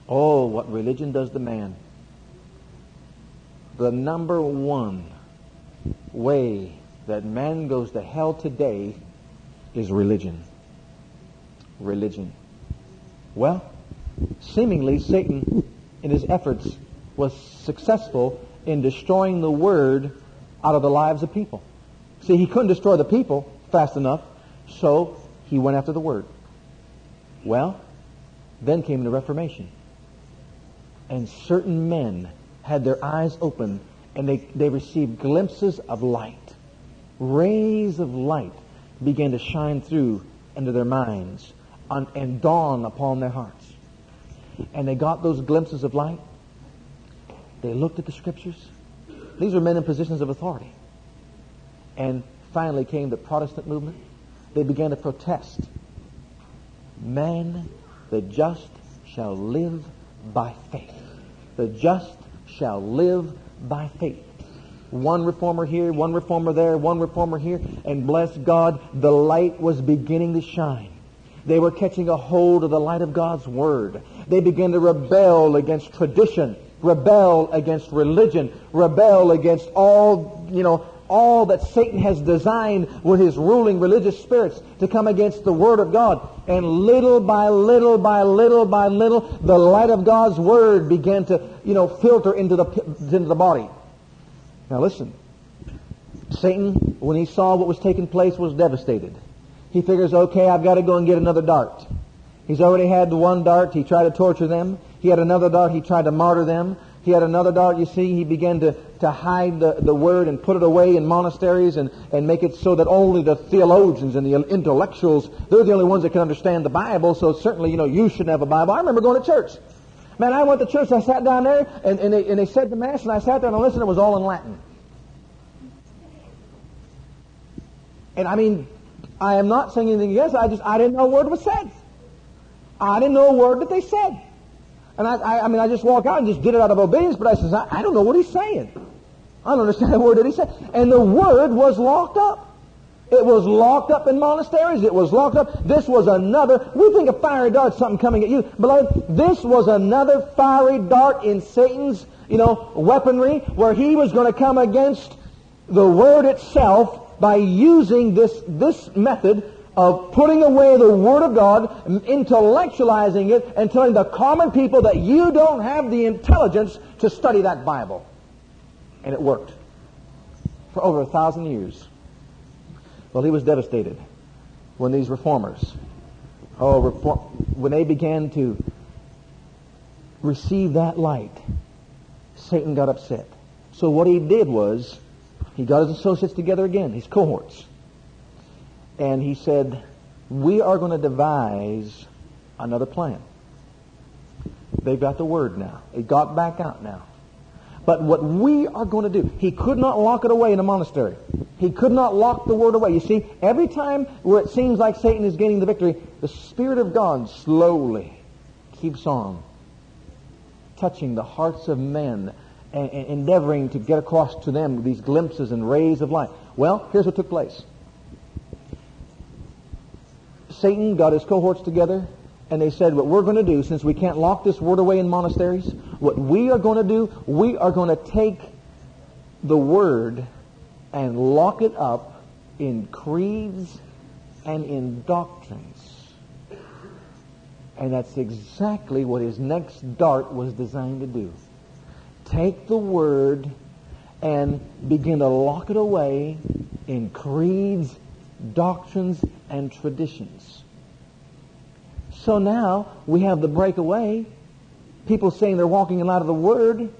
Oh, what religion does to man. The number one way that man goes to hell today is religion. Religion. Well, seemingly Satan, in his efforts, was successful in destroying the Word out of the lives of people. See, he couldn't destroy the people fast enough, so he went after the Word. Well, then came the Reformation. And certain men had their eyes open and they, they received glimpses of light. Rays of light began to shine through into their minds on, and dawn upon their hearts. And they got those glimpses of light. They looked at the scriptures. These were men in positions of authority. And finally came the Protestant movement. They began to protest. Man, the just shall live by faith. The just shall live by faith. One reformer here, one reformer there, one reformer here, and bless God, the light was beginning to shine. They were catching a hold of the light of God's Word. They began to rebel against tradition, rebel against religion, rebel against all, you know, all that Satan has designed with his ruling religious spirits to come against the Word of God. And little by little by little by little, the light of God's Word began to, you know, filter into the, into the body. Now listen. Satan, when he saw what was taking place, was devastated. He figures, okay, I've got to go and get another dart. He's already had one dart. He tried to torture them. He had another dart. He tried to martyr them. He had another dart, you see. He began to, to hide the, the word and put it away in monasteries and, and make it so that only the theologians and the intellectuals, they're the only ones that can understand the Bible. So certainly, you know, you shouldn't have a Bible. I remember going to church. Man, I went to church. I sat down there and, and, they, and they said the Mass and I sat there and listened. It was all in Latin. And I mean, I am not saying anything against it. I just, I didn't know a word was said. I didn't know a word that they said. And I, I, I mean, I just walk out and just did it out of obedience, but I says, I, I don't know what he's saying. I don't understand a word that he said. And the word was locked up. It was locked up in monasteries. It was locked up. This was another, we think a fiery dart, something coming at you. Beloved, this was another fiery dart in Satan's, you know, weaponry where he was going to come against the word itself by using this, this method of putting away the Word of God, intellectualizing it, and telling the common people that you don't have the intelligence to study that Bible. And it worked for over a thousand years. Well, he was devastated when these reformers, oh, reform, when they began to receive that light, Satan got upset. So what he did was, he got his associates together again, his cohorts. And he said, we are going to devise another plan. They've got the word now. It got back out now. But what we are going to do, he could not lock it away in a monastery. He could not lock the word away. You see, every time where it seems like Satan is gaining the victory, the Spirit of God slowly keeps on touching the hearts of men and, and endeavoring to get across to them these glimpses and rays of light. Well, here's what took place. Satan got his cohorts together and they said, what we're going to do, since we can't lock this word away in monasteries, what we are going to do, we are going to take the word and lock it up in creeds and in doctrines. And that's exactly what his next dart was designed to do. Take the word and begin to lock it away in creeds, doctrines, and traditions. So now we have the breakaway. People saying they're walking in light of the Word.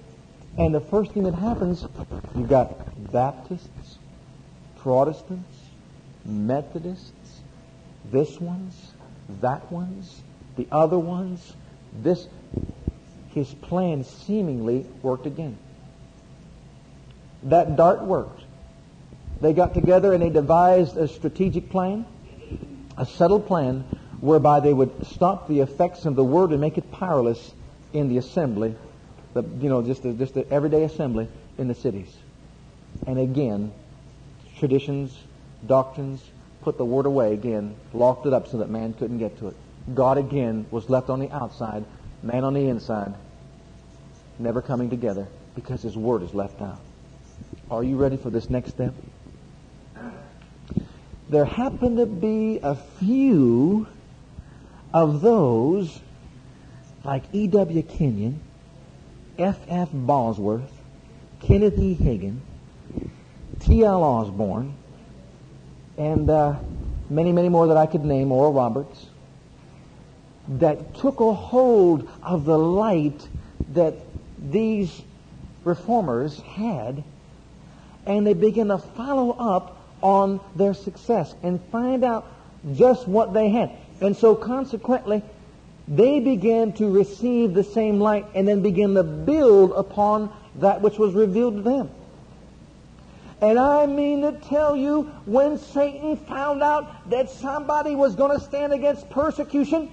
And the first thing that happens, you've got Baptists, Protestants, Methodists, this ones, that ones, the other ones, this. His plan seemingly worked again. That dart worked. They got together and they devised a strategic plan, a settled plan whereby they would stop the effects of the word and make it powerless in the assembly, the, you know, just the, just the everyday assembly in the cities. And again, traditions, doctrines, put the word away again, locked it up so that man couldn't get to it. God again was left on the outside, man on the inside, never coming together because his word is left out. Are you ready for this next step? there happened to be a few of those like E.W. Kenyon, F.F. Bosworth, Kenneth E. Hagin, T.L. Osborn, and uh, many, many more that I could name, Oral Roberts, that took a hold of the light that these reformers had, and they began to follow up on their success and find out just what they had. And so consequently, they began to receive the same light and then begin to build upon that which was revealed to them. And I mean to tell you, when Satan found out that somebody was going to stand against persecution,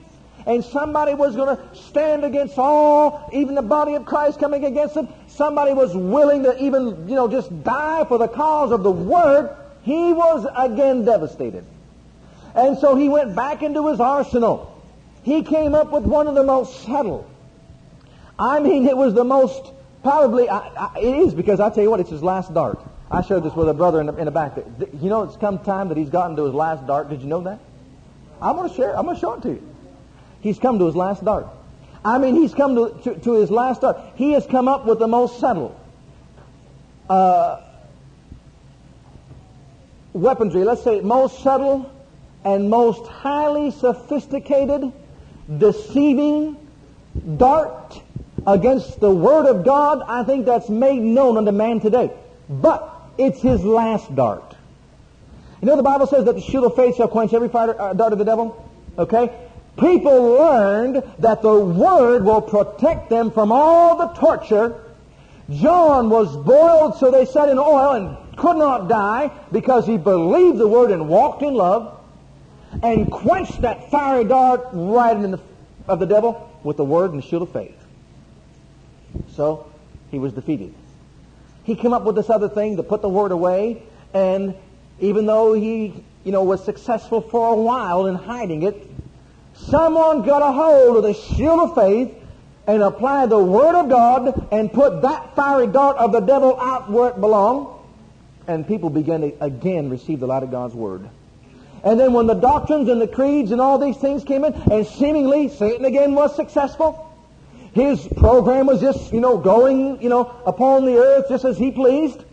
and somebody was going to stand against all, even the body of Christ coming against them, somebody was willing to even, you know, just die for the cause of the Word, he was again devastated. And so he went back into his arsenal. He came up with one of the most subtle. I mean, it was the most, probably, I, I, it is because I tell you what, it's his last dart. I showed this with a brother in the, in the back. You know, it's come time that he's gotten to his last dart. Did you know that? I'm going to share. I'm going to show it to you. He's come to his last dart. I mean, he's come to, to, to his last dart. He has come up with the most subtle uh, weaponry. Let's say most subtle and most highly sophisticated, deceiving dart against the Word of God. I think that's made known unto man today. But it's his last dart. You know the Bible says that the shield of faith shall quench every fire, uh, dart of the devil? Okay? People learned that the Word will protect them from all the torture. John was boiled so they set in oil and could not die because he believed the Word and walked in love and quenched that fiery dart right in the, of the devil with the Word and the shield of faith. So he was defeated he came up with this other thing to put the word away, and even though he, you know, was successful for a while in hiding it, someone got a hold of the shield of faith and applied the word of God and put that fiery dart of the devil out where it belonged, and people began to again receive the light of God's word. And then when the doctrines and the creeds and all these things came in, and seemingly Satan again was successful, his program was just, you know, going, you know, upon the earth just as he pleased.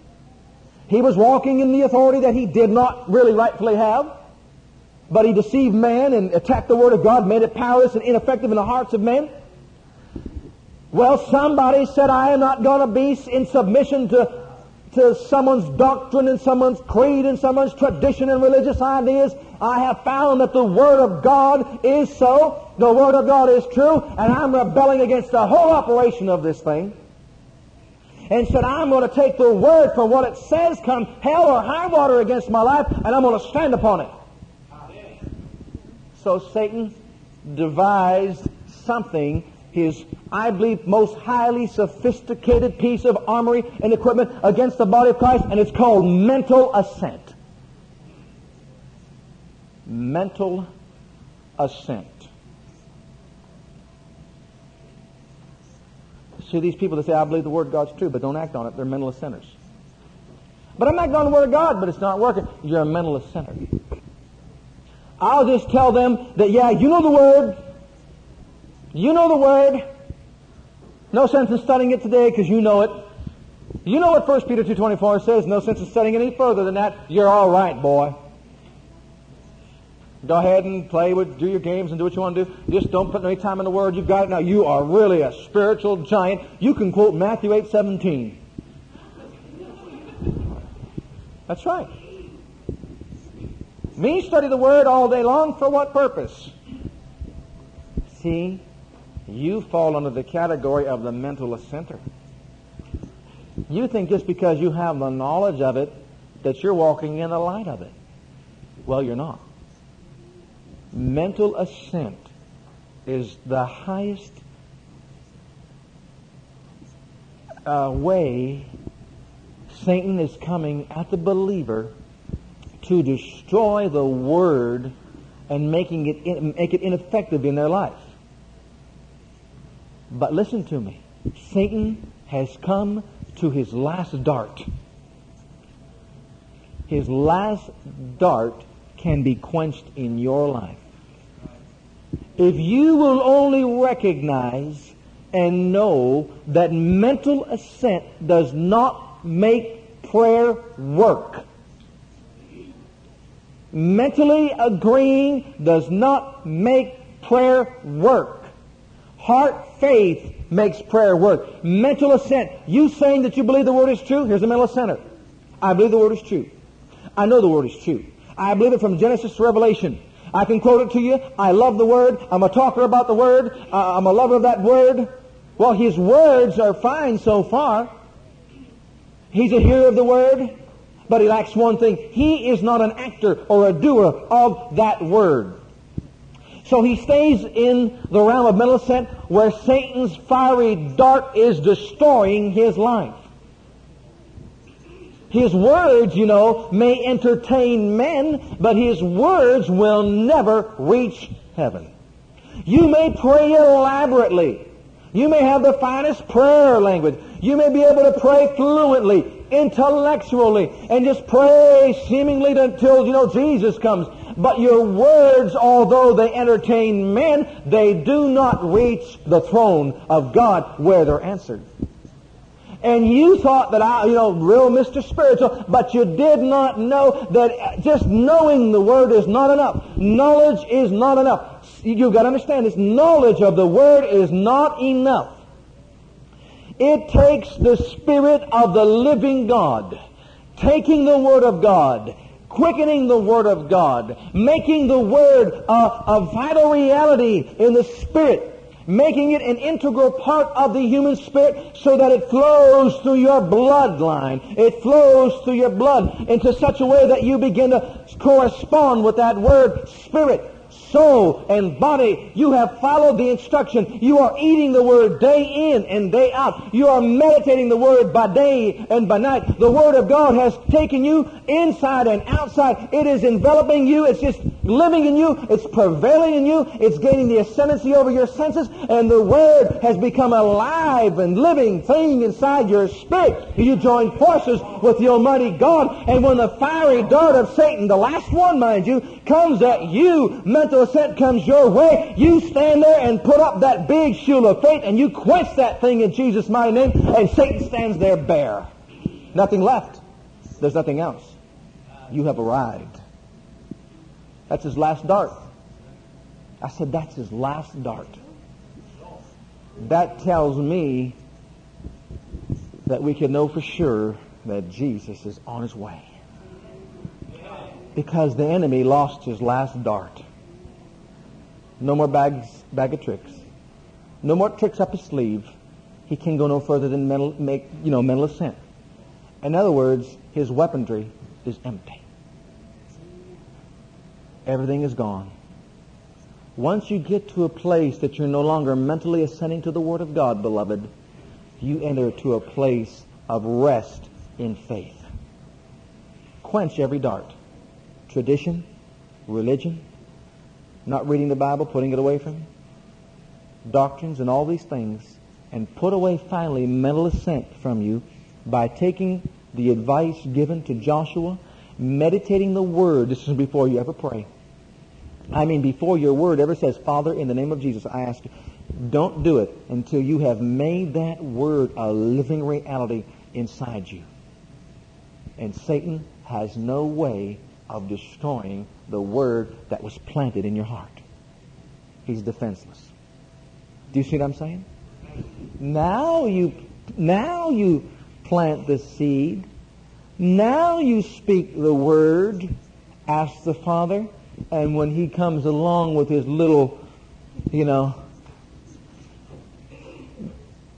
He was walking in the authority that he did not really rightfully have. But he deceived man and attacked the Word of God, made it powerless and ineffective in the hearts of men. Well, somebody said, I am not going to be in submission to to someone's doctrine and someone's creed and someone's tradition and religious ideas. I have found that the Word of God is so. The Word of God is true, and I'm rebelling against the whole operation of this thing. And said, I'm going to take the Word for what it says, come hell or high water against my life, and I'm going to stand upon it. So Satan devised something his, I believe, most highly sophisticated piece of armory and equipment against the body of Christ, and it's called mental assent. Mental assent. See these people that say, I believe the Word of God's true, but don't act on it, they're mental assenters. But I'm acting on the Word of God, but it's not working. You're a mental assenter. I'll just tell them that, yeah, you know the Word, you know the Word. No sense in studying it today because you know it. You know what 1 Peter 2.24 says. No sense in studying any further than that. You're all right, boy. Go ahead and play with, do your games and do what you want to do. Just don't put any time in the Word. You've got it now. You are really a spiritual giant. You can quote Matthew 8.17. That's right. Me study the Word all day long for what purpose? See, you fall under the category of the mental assenter. You think just because you have the knowledge of it that you're walking in the light of it. Well, you're not. Mental assent is the highest uh, way Satan is coming at the believer to destroy the word and making it make it ineffective in their life. But listen to me. Satan has come to his last dart. His last dart can be quenched in your life. If you will only recognize and know that mental assent does not make prayer work. Mentally agreeing does not make prayer work. Heart faith makes prayer work. Mental assent. You saying that you believe the Word is true? Here's a mental assenter. I believe the Word is true. I know the Word is true. I believe it from Genesis to Revelation. I can quote it to you. I love the Word. I'm a talker about the Word. I'm a lover of that Word. Well, his words are fine so far. He's a hearer of the Word, but he lacks one thing. He is not an actor or a doer of that Word. So he stays in the realm of assent where Satan's fiery dart is destroying his life. His words, you know, may entertain men, but his words will never reach heaven. You may pray elaborately. You may have the finest prayer language. You may be able to pray fluently, intellectually, and just pray seemingly until, you know, Jesus comes. But your words, although they entertain men, they do not reach the throne of God where they're answered. And you thought that I, you know, real Mr. Spiritual, but you did not know that just knowing the Word is not enough. Knowledge is not enough. You've got to understand this. Knowledge of the Word is not enough. It takes the Spirit of the living God, taking the Word of God, quickening the Word of God, making the Word a, a vital reality in the Spirit, making it an integral part of the human spirit so that it flows through your bloodline. It flows through your blood into such a way that you begin to correspond with that word spirit soul and body. You have followed the instruction. You are eating the Word day in and day out. You are meditating the Word by day and by night. The Word of God has taken you inside and outside. It is enveloping you. It's just living in you. It's prevailing in you. It's gaining the ascendancy over your senses. And the Word has become a live and living thing inside your spirit. You join forces with the Almighty God. And when the fiery dart of Satan, the last one, mind you, comes at you, mental assent comes your way, you stand there and put up that big shield of faith and you quench that thing in Jesus' mighty name, and Satan stands there bare. Nothing left. There's nothing else. You have arrived. That's his last dart. I said, that's his last dart. That tells me that we can know for sure that Jesus is on his way. Because the enemy lost his last dart. No more bags, bag of tricks. No more tricks up his sleeve. He can go no further than mental, make, you know, mental assent. In other words, his weaponry is empty. Everything is gone. Once you get to a place that you're no longer mentally assenting to the Word of God, beloved, you enter to a place of rest in faith. Quench every dart. Tradition, religion, not reading the Bible, putting it away from you, doctrines and all these things, and put away finally mental assent from you by taking the advice given to Joshua, meditating the Word. This is before you ever pray. I mean, before your Word ever says, Father, in the name of Jesus, I ask you, don't do it until you have made that Word a living reality inside you. And Satan has no way of destroying the word that was planted in your heart. He's defenseless. Do you see what I'm saying? Now you, now you plant the seed. Now you speak the word. Ask the Father. And when he comes along with his little, you know,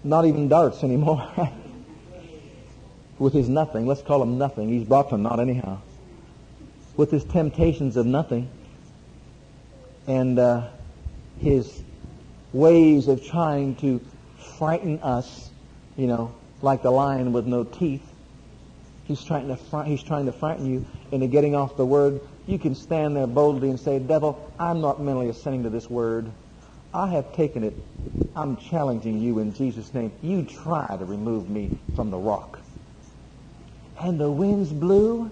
not even darts anymore, with his nothing, let's call him nothing. He's brought to naught anyhow with his temptations of nothing and uh, his ways of trying to frighten us, you know, like the lion with no teeth. He's trying to fr- he's trying to frighten you into getting off the word. You can stand there boldly and say, "Devil, I'm not mentally assenting to this word. I have taken it. I'm challenging you in Jesus' name. You try to remove me from the rock." And the winds blew,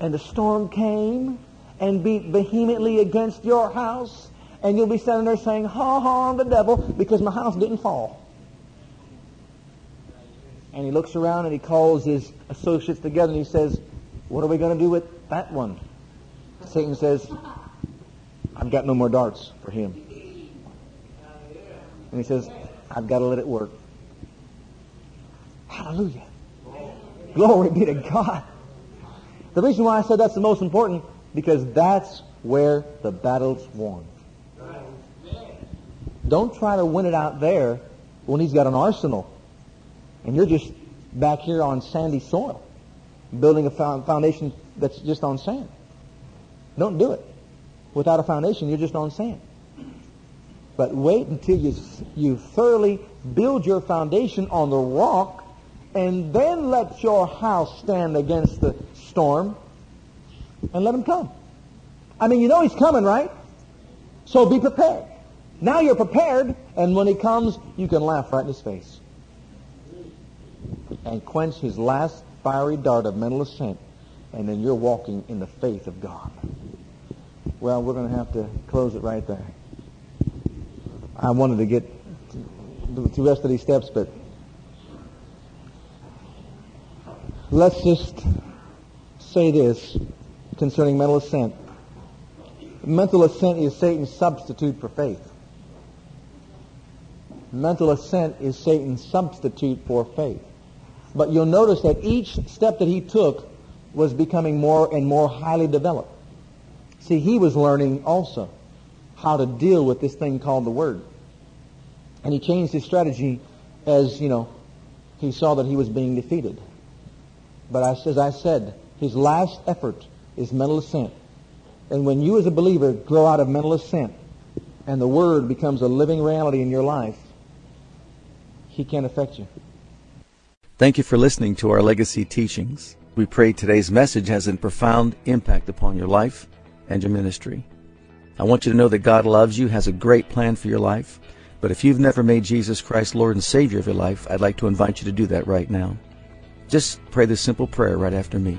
and the storm came and beat vehemently against your house, and you'll be standing there saying, ha ha, the devil, because my house didn't fall. And he looks around and he calls his associates together and he says, what are we going to do with that one? Satan says, I've got no more darts for him. And he says, I've got to let it work. Hallelujah. Glory be to God. The reason why I said that's the most important, because that's where the battle's won. Don't try to win it out there when he's got an arsenal. And you're just back here on sandy soil, building a foundation that's just on sand. Don't do it. Without a foundation, you're just on sand. But wait until you, you thoroughly build your foundation on the rock and then let your house stand against the storm and let him come. I mean, you know he's coming, right? So be prepared. Now you're prepared, and when he comes, you can laugh right in his face and quench his last fiery dart of mental assent, and then you're walking in the faith of God. Well, we're going to have to close it right there. I wanted to get to the rest of these steps, but let's just say this concerning mental assent. Mental assent is Satan's substitute for faith. Mental assent is Satan's substitute for faith. But you'll notice that each step that he took was becoming more and more highly developed. See, he was learning also how to deal with this thing called the Word. And he changed his strategy as, you know, he saw that he was being defeated. But as I said, his last effort is mental assent. And when you as a believer grow out of mental assent and the Word becomes a living reality in your life, he can't affect you. Thank you for listening to our legacy teachings. We pray today's message has a profound impact upon your life and your ministry. I want you to know that God loves you, has a great plan for your life. But if you've never made Jesus Christ Lord and Savior of your life, I'd like to invite you to do that right now. Just pray this simple prayer right after me.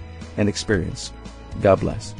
and experience. God bless.